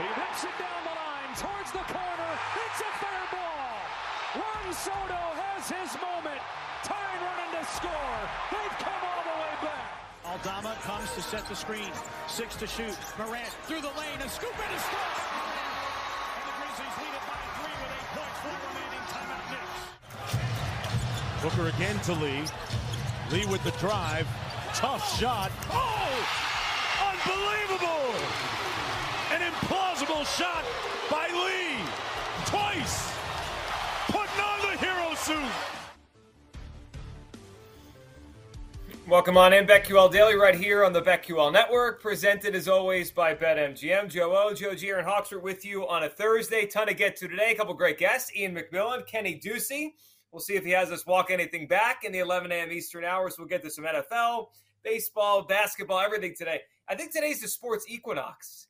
He rips it down the line towards the corner. It's a fair ball. Juan Soto has his moment. Tying running to score. They've come all the way back. Aldama comes to set the screen. Six to shoot. Morant through the lane. A scoop and a score. And the Grizzlies lead it by three with 8.4 remaining. Timeout Knicks. Booker again to Lee. Lee with the drive. Tough shot. Oh! Unbelievable! Shot by Lee. Twice. Putting on the hero suit. Welcome on in, BetQL Daily, right here on the BetQL Network. Presented as always by BetMGM. Joe O, Joe G, and Hawksworth with you on a Thursday. Ton to get to today. A couple great guests: Ian McMillan, Kenny Ducey. We'll see if he has us walk anything back in the 11 a.m. Eastern hours. We'll get to some NFL, baseball, basketball, everything today. I think today's the sports equinox.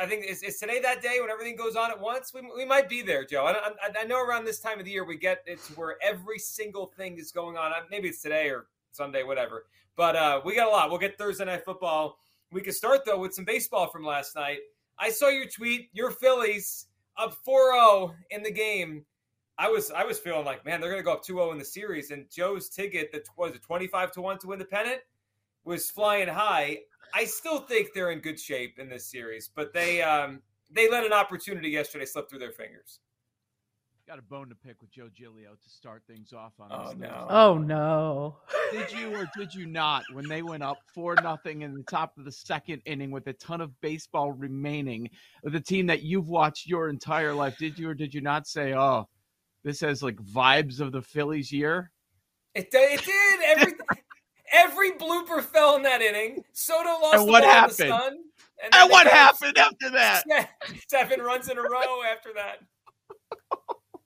I think is, is today that day when everything goes on at once. We, we might be there, Joe. I, I, I know around this time of the year we get it to where every single thing is going on. Maybe it's today or Sunday, whatever. But uh, we got a lot. We'll get Thursday night football. We can start though with some baseball from last night. I saw your tweet. Your Phillies up 4-0 in the game. I was I was feeling like, man, they're going to go up 2-0 in the series. And Joe's ticket that was it 25 to one to win the pennant was flying high. I still think they're in good shape in this series, but they um, they let an opportunity yesterday slip through their fingers. Got a bone to pick with Joe Giglio to start things off on. Oh no! Thursday. Oh no. Did you or did you not when they went up four nothing in the top of the second inning with a ton of baseball remaining, the team that you've watched your entire life? Did you or did you not say, "Oh, this has like vibes of the Phillies year"? It did. It did. Every blooper fell in that inning. Soto lost And the what happened? the sun. And they what happened after that? Seven runs in a row after that.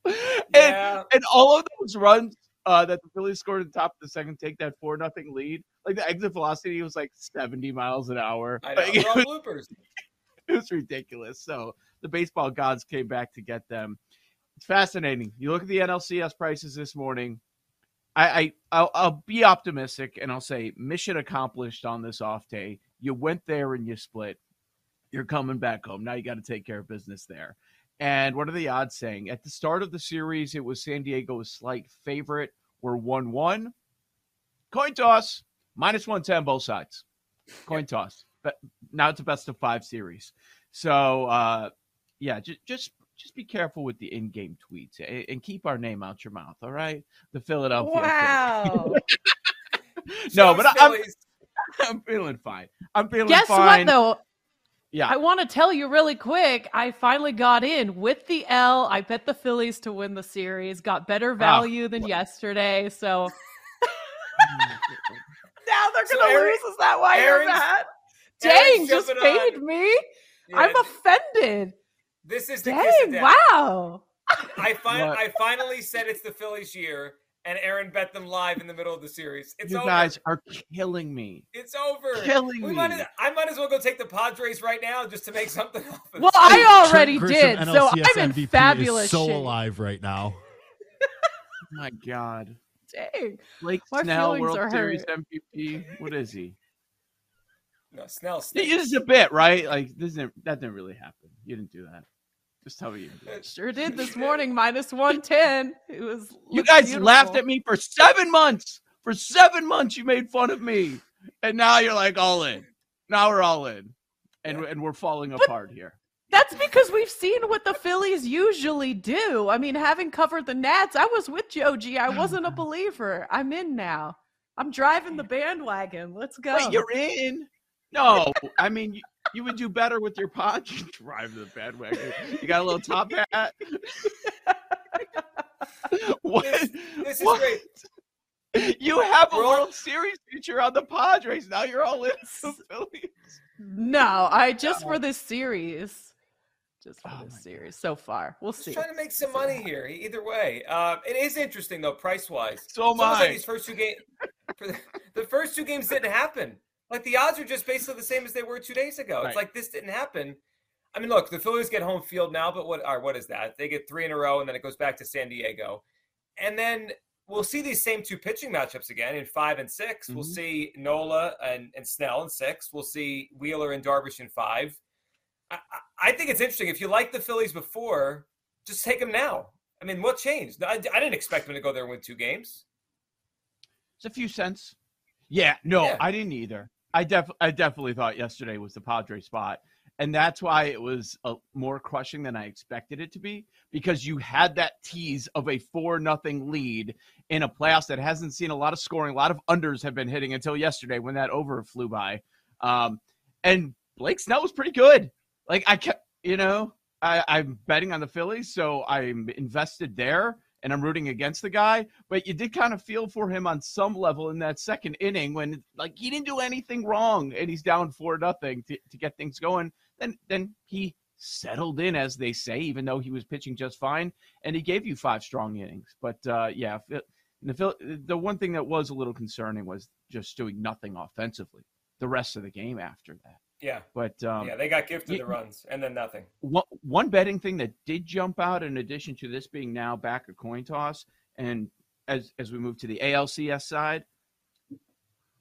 and, Yeah. and all of those runs uh, that the Phillies scored at the top of the second, take that four nothing lead. Like the exit velocity was like seventy miles an hour. I know. Like, it, was, bloopers. it was ridiculous. So the baseball gods came back to get them. It's fascinating. You look at the NLCS prices this morning. I, I I'll, I'll be optimistic and I'll say mission accomplished on this off day. You went there and you split. You're coming back home. Now you got to take care of business there. And what are the odds saying? At the start of the series, it was San Diego a slight favorite. We're 1 1. Coin toss, minus 110 both sides. Coin toss. But now it's a best of five series. So, uh, yeah, just, just just be careful with the in-game tweets and, and keep our name out your mouth. All right, the Philadelphia. Wow. No, but I- I'm- I'm feeling fine. I'm feeling Guess fine. what though? Yeah, I want to tell you really quick. I finally got in with the L. I bet the Phillies to win the series. Got better ah, value than yesterday. So now they're So gonna Aaron- lose. Is that why Aaron's- you're mad? Aaron's Dang, just jumping paid on. me. Yeah, I'm offended. This is the kiss of Dang, death. wow. I fin- I finally said it's the Phillies year, and Erin bet them live in the middle of the series. It's you over. guys are killing me. It's over. Killing we me. might as, I might as well go take the Padres right now just to make something off of Well. I already did, so I'm in MVP fabulous is so shape. alive right now. Oh my God, Dang. Blake My Snell, World are Series hurt. MVP. What is he? No, Snell. This stinks. is a bit, right? Like this didn't that didn't really happen. You didn't do that. Just tell me. Sure did this morning, minus 110. It was. You guys beautiful. laughed at me for seven months. For seven months, you made fun of me, and now you're like all in. Now we're all in, and and we're falling apart here. That's because we've seen what the Phillies usually do. I mean, having covered the Nats, I was with Joji. I wasn't a believer. I'm in now. I'm driving the bandwagon. Let's go. Wait, you're in? No, I mean you, would do better with your pod. You drive the bandwagon. You got a little top hat. what? This- This is what? great. You have a World Series future on the Padres. Now you're all in the Phillies. no, I just for this series. Just for Oh this series so far. We'll Just see. trying to make some money here. Either way, uh, it is interesting though, price wise. So am like these first two games, the, the first two games didn't happen. Like the odds are just basically the same as they were two days ago. Right. It's like this didn't happen. I mean, look, the Phillies get home field now, but what? Or what is that? They get three in a row, and then it goes back to San Diego, and then we'll see these same two pitching matchups again in five and 6 we We'll Mhm. see Nola and, and Snell in six. We'll see Wheeler and Darvish in five. I, I- I think think it's interesting. If you like the Phillies before, just take them now. I mean, what changed? I, I didn't expect them to go there and win two games. It's a few cents. Yeah, no, Yeah. I didn't either. I def I definitely thought yesterday was the Padre spot. And that's why it was a, more crushing than I expected it to be because you had that tease of a 4 nothing lead in a playoffs that hasn't seen a lot of scoring. A lot of unders have been hitting until yesterday when that over flew by. Um, and Blake Snell was pretty good. Like I kept, you know, I, I'm betting on the Phillies, so I'm invested there and I'm rooting against the guy. But you did kind of feel for him on some level in that second inning when like he didn't do anything wrong and he's down four nothing to, to get things going. Then then he settled in, as they say, even though he was pitching just fine, and he gave you five strong innings. But uh, yeah, the the one thing that was a little concerning was just doing nothing offensively the rest of the game after that. Yeah, But um, yeah, they got gifted the runs and then nothing. one, one betting thing that did jump out in addition to this being now back a coin toss and as as we move to the ALCS side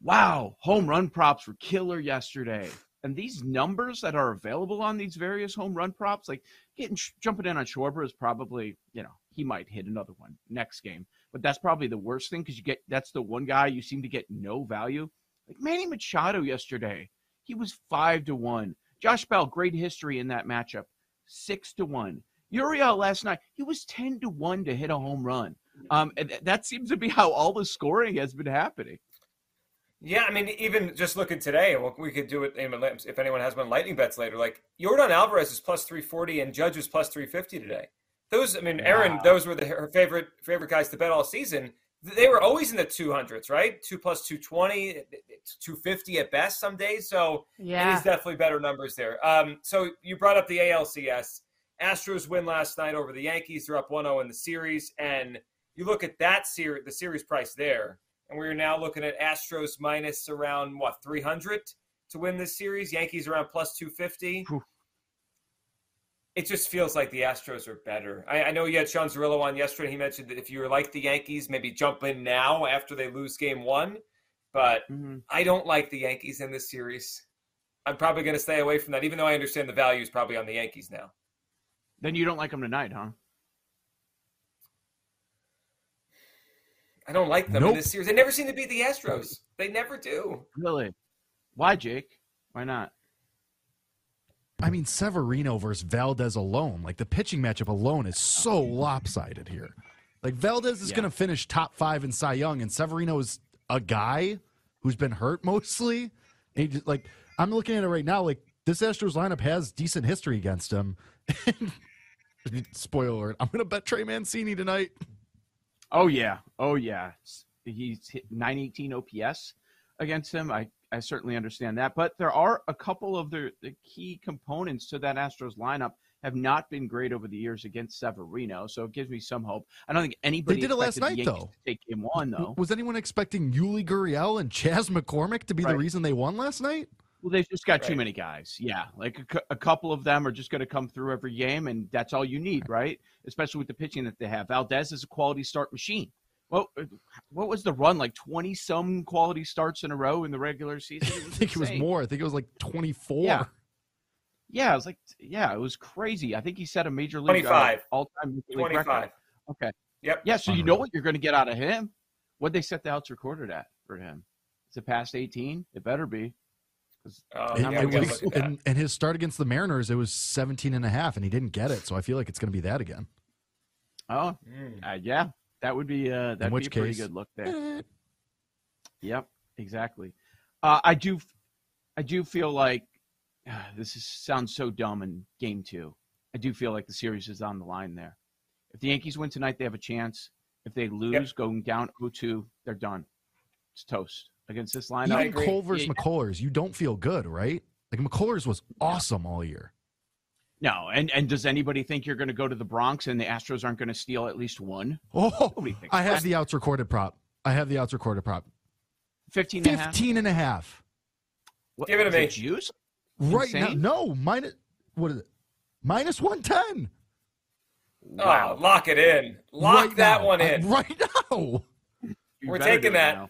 wow home run props were killer yesterday. And these numbers that are available on these various home run props like getting jumping in on Schwarber is probably you know he might hit another one next game. But that's probably the worst thing because you get that's the one guy you seem to get no value. Like Manny Machado yesterday he was five to one Josh Bell, great history in that matchup, six to one. Uriel last night, he was ten to one to hit a home run. Um, and th- that seems to be how all the scoring has been happening. Yeah, I mean, even just looking today, we could do it if anyone has one lightning bets later. Like Yordan Alvarez is plus three forty and Judge is plus three fifty today. Those, I mean, Erin, Wow. those were the, her favorite favorite guys to bet all season. They were always in the two hundreds, right? Two plus 220, eh, eh, eh, 250 at best some days. So it Yeah. is definitely better numbers there. Um, so you brought up the ALCS. Astros win last night over the Yankees. They're up 1-0 in the series, and you look at that series, the series price there, and we're now looking at Astros minus around what 300 to win this series. Yankees around plus 250. Whew. It just feels like the Astros are better. I, I know you had Sean Zerillo on yesterday. He mentioned that if you were like the Yankees, maybe jump in now after they lose game one. But mm-hmm. I don't like the Yankees in this series. I'm probably going to stay away from that, even though I understand the value is probably on the Yankees now. Then you don't like them tonight, huh? I don't like them in this series. They never seem to beat the Astros. They never do. Really? Why, Jake? Why not? I mean, Severino versus Valdez alone, like the pitching matchup alone is so lopsided here. Like Valdez is Yeah. going to finish top five in Cy Young, and Severino is a guy who's been hurt mostly. And he just, like I'm looking at it right now, like this Astros lineup has decent history against him. Spoiler alert: I'm going to bet Trey Mancini tonight. Oh yeah, oh yeah. He's hit 918 OPS against him. I I certainly understand that, but there are a couple of the, the key components to that Astros lineup have not been great over the years against Severino, so it gives me some hope. I don't think anybody they did it last expected the night, though. to take game one though. Was anyone expecting Yuli Gurriel and Chas McCormick to be the reason they won last night? Well, they've just got too many guys. Yeah, like a, a couple of them are just going to come through every game, and that's all you need, right? Especially with the pitching that they have. Valdez is a quality start machine. Well, uh, what was the run like? Twenty some quality starts in a row in the regular season. I think it was more. I think it was like 24. Yeah. Yeah, it was like yeah, it was crazy. I think he set a major league 25. all time 25. Okay. Yep. Yeah, so you know what you're going to get out of him. What they set the outs recorded at for him? Is it past 18? It better be. 'Cause It- yeah, it was- look at that. and, and his start against the Mariners, it was 17 and a half, and he didn't get it. So I feel like it's going to be that again. Oh, Mm. Uh, yeah, that would be uh, that'd be a pretty case- good look there. Yep, exactly. Uh, I do, I do feel like this is, sounds so dumb in game two. I do feel like the series is on the line there. If the Yankees win tonight, they have a chance. If they lose, going down 0-2, they're done. It's toast against this lineup. I Even agree. Cole versus Yeah. McCullers, you don't feel good, right? Like McCullers was awesome all year. No, and and does anybody think you're going to go to the Bronx and the Astros aren't going to steal at least one? Oh, Nobody thinks I have that. the outs recorded prop. I have the outs recorded prop. 15 and a half? 15 and a half. What, Give it to is me. Juice? Right now. No, minus, what is it? Minus 110. Oh, ah, lock it in. Lock Right that now. one I- in. right now. You We're taking that. now.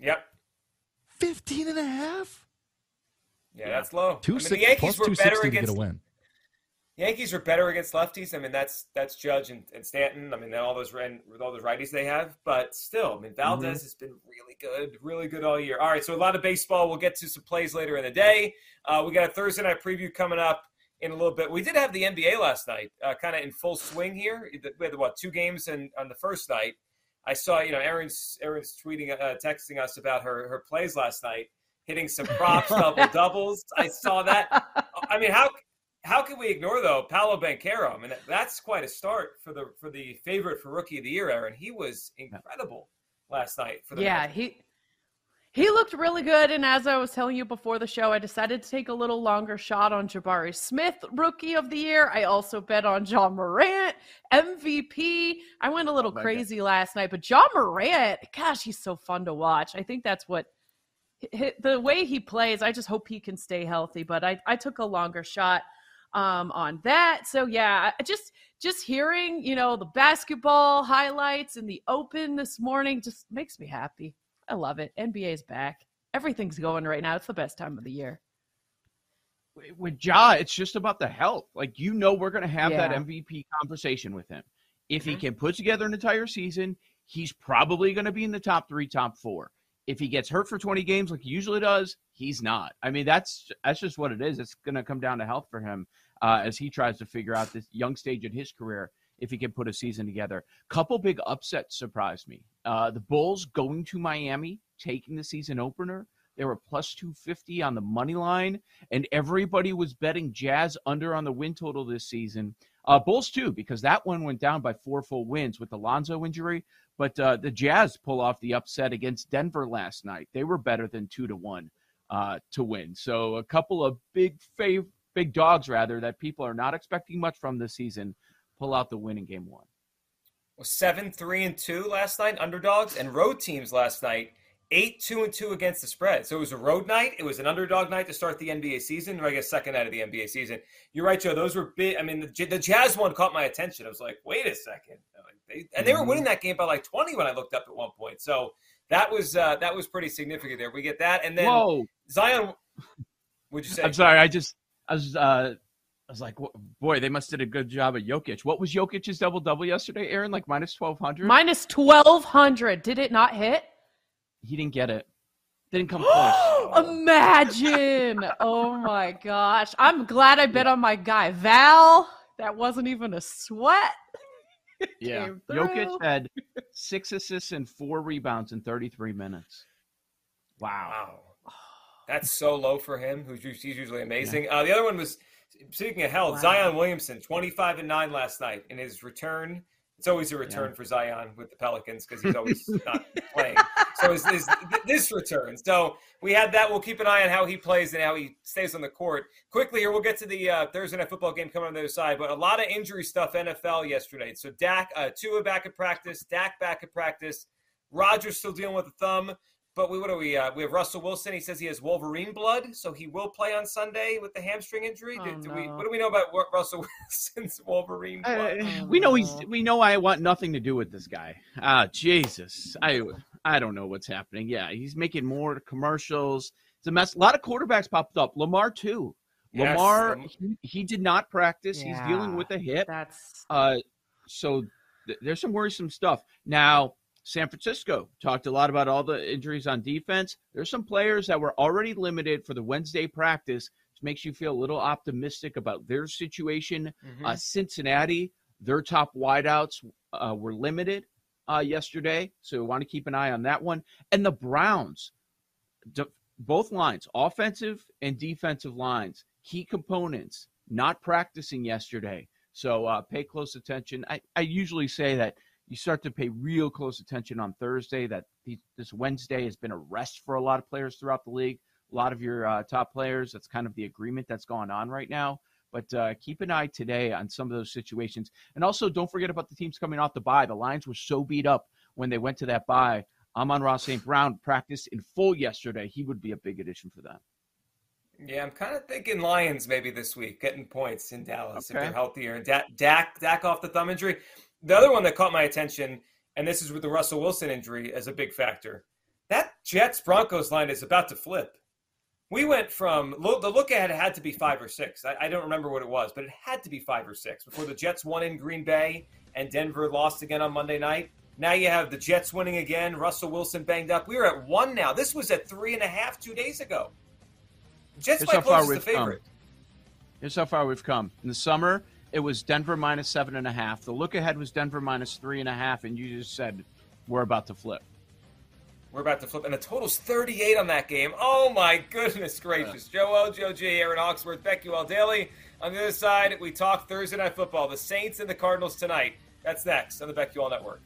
Yep. 15 and a half? Yeah, that's low. I mean, the 260 Yankees plus were better 260 to get a win. Yankees are better against lefties. I mean, that's that's Judge and, and Stanton. I mean, all those with all those righties they have, but still, I mean, Valdez mm-hmm. has been really good, really good all year. All right, so a lot of baseball. We'll get to some plays later in the day. Uh, we got a Thursday night preview coming up in a little bit. We did have the NBA last night, uh, kind of in full swing here. We had what two games in, on the first night. I saw, you know, Erin's Erin's tweeting, uh, texting us about her her plays last night, hitting some props, double doubles. I saw that. I mean, how how can we ignore though Paolo Banchero? I mean, that's quite a start for the for the favorite for rookie of the year, Erin. He was incredible last night for the yeah he he looked really good. And as I was telling you before the show, I decided to take a little longer shot on Jabari Smith, rookie of the year. I also bet on Ja Morant, MVP. I went a little oh crazy God. last night, but Ja Morant, gosh, he's so fun to watch. I think that's what the way he plays. I just hope he can stay healthy. But I, I took a longer shot um, on that. So yeah, just just hearing you know the basketball highlights in the Open this morning just makes me happy. I love it. NBA's back. Everything's going right now. It's the best time of the year. With Ja, it's just about the health. Like you know, we're going to have yeah. that MVP conversation with him. If mm-hmm. he can put together an entire season, he's probably going to be in the top three, top four. If he gets hurt for 20 games like he usually does, he's not. I mean, that's that's just what it is. It's going to come down to health for him uh, as he tries to figure out this young stage in his career if he can put a season together. Couple big upsets surprised me. Uh, the Bulls going to Miami, taking the season opener. They were plus 250 on the money line, and everybody was betting Jazz under on the win total this season. Uh, Bulls too, because that one went down by four full wins with the Lonzo injury. But uh, the Jazz pull off the upset against Denver last night. They were better than two to one uh, to win. So a couple of big fav- big dogs rather that people are not expecting much from this season pull out the win in game one. Well, seven, three, and two last night, underdogs, and road teams last night, eight, two, and two against the spread. So it was a road night. It was an underdog night to start the NBA season, or I guess second night of the NBA season. You're right, Joe. Those were big. I mean, the, the Jazz one caught my attention. I was like, wait a second. They, and they were mm-hmm. winning that game by like 20 when I looked up at one point. So that was uh, that was pretty significant there. We get that, and then Whoa. Zion. Would you say? I'm sorry. I just I was uh, I was like, boy, they must did a good job at Jokic. What was Jokic's double double yesterday, Erin? Like minus twelve hundred. Minus twelve hundred. Did it not hit? He didn't get it. Didn't come close. Imagine! oh my gosh! I'm glad I bet on my guy Val. That wasn't even a sweat. yeah, Jokic had six assists and four rebounds in 33 minutes. Wow. wow. That's so low for him, who's he's usually amazing. Yeah. Uh, the other one was Speaking of health, wow. Zion Williamson, 25 and 9 last night in his return. It's always a return yeah. for Zion with the Pelicans because he's always not playing. So is, is this return. So we had that. We'll keep an eye on how he plays and how he stays on the court. Quickly here, we'll get to the uh, Thursday night football game coming on the other side. But a lot of injury stuff NFL yesterday. So Dak, uh, Tua back at practice, Dak back at practice. Rodgers still dealing with the thumb. But we what are we? Uh, we have Russell Wilson. He says he has Wolverine blood, so he will play on Sunday with the hamstring injury. Oh, do, do no. we, what do we know about Russell Wilson's Wolverine blood? Uh, we know he's. We know I want nothing to do with this guy. Ah, Jesus, I I don't know what's happening. Yeah, he's making more commercials. It's a mess. A lot of quarterbacks popped up. Lamar too. Yes. Lamar, he, he, did not practice. Yeah, he's dealing with a hip. That's uh, so th- there's some worrisome stuff now. San Francisco talked a lot about all the injuries on defense. There's some players that were already limited for the Wednesday practice, which makes you feel a little optimistic about their situation. Mm-hmm. Uh, Cincinnati, their top wideouts uh, were limited uh, yesterday, so we want to keep an eye on that one. And the Browns, both lines, offensive and defensive lines, key components, not practicing yesterday. So uh, pay close attention. I, I usually say that you start to pay real close attention on Thursday. That this Wednesday has been a rest for a lot of players throughout the league. A lot of your uh, top players. That's kind of the agreement that's going on right now. But uh, keep an eye today on some of those situations. And also, don't forget about the teams coming off the bye. The Lions were so beat up when they went to that bye. Amon-Ra St. Brown practiced in full yesterday. He would be a big addition for them. Yeah, I'm kind of thinking Lions maybe this week, getting points in Dallas okay. if they're healthier. And Dak, Dak, Dak off the thumb injury. The other one that caught my attention, and this is with the Russell Wilson injury as a big factor, that Jets Broncos line is about to flip. We went from the look ahead had to be five or six. I, I don't remember what it was, but it had to be five or six before the Jets won in Green Bay and Denver lost again on Monday night. Now you have the Jets winning again. Russell Wilson banged up. We are at one now. This was at three and a half two days ago. Jets Here's by how far the we've come. favorite. Here's how far we've come. In the summer, it was Denver minus seven and a half. The look ahead was Denver minus three and a half, and you just said we're about to flip. We're about to flip, and the total's 38 on that game. Oh my goodness gracious! Joe O, Joe G, Erin Hawksworth, BetQL Daily. On the other side, we talk Thursday Night Football, the Saints and the Cardinals tonight. That's next on the BetQL Network.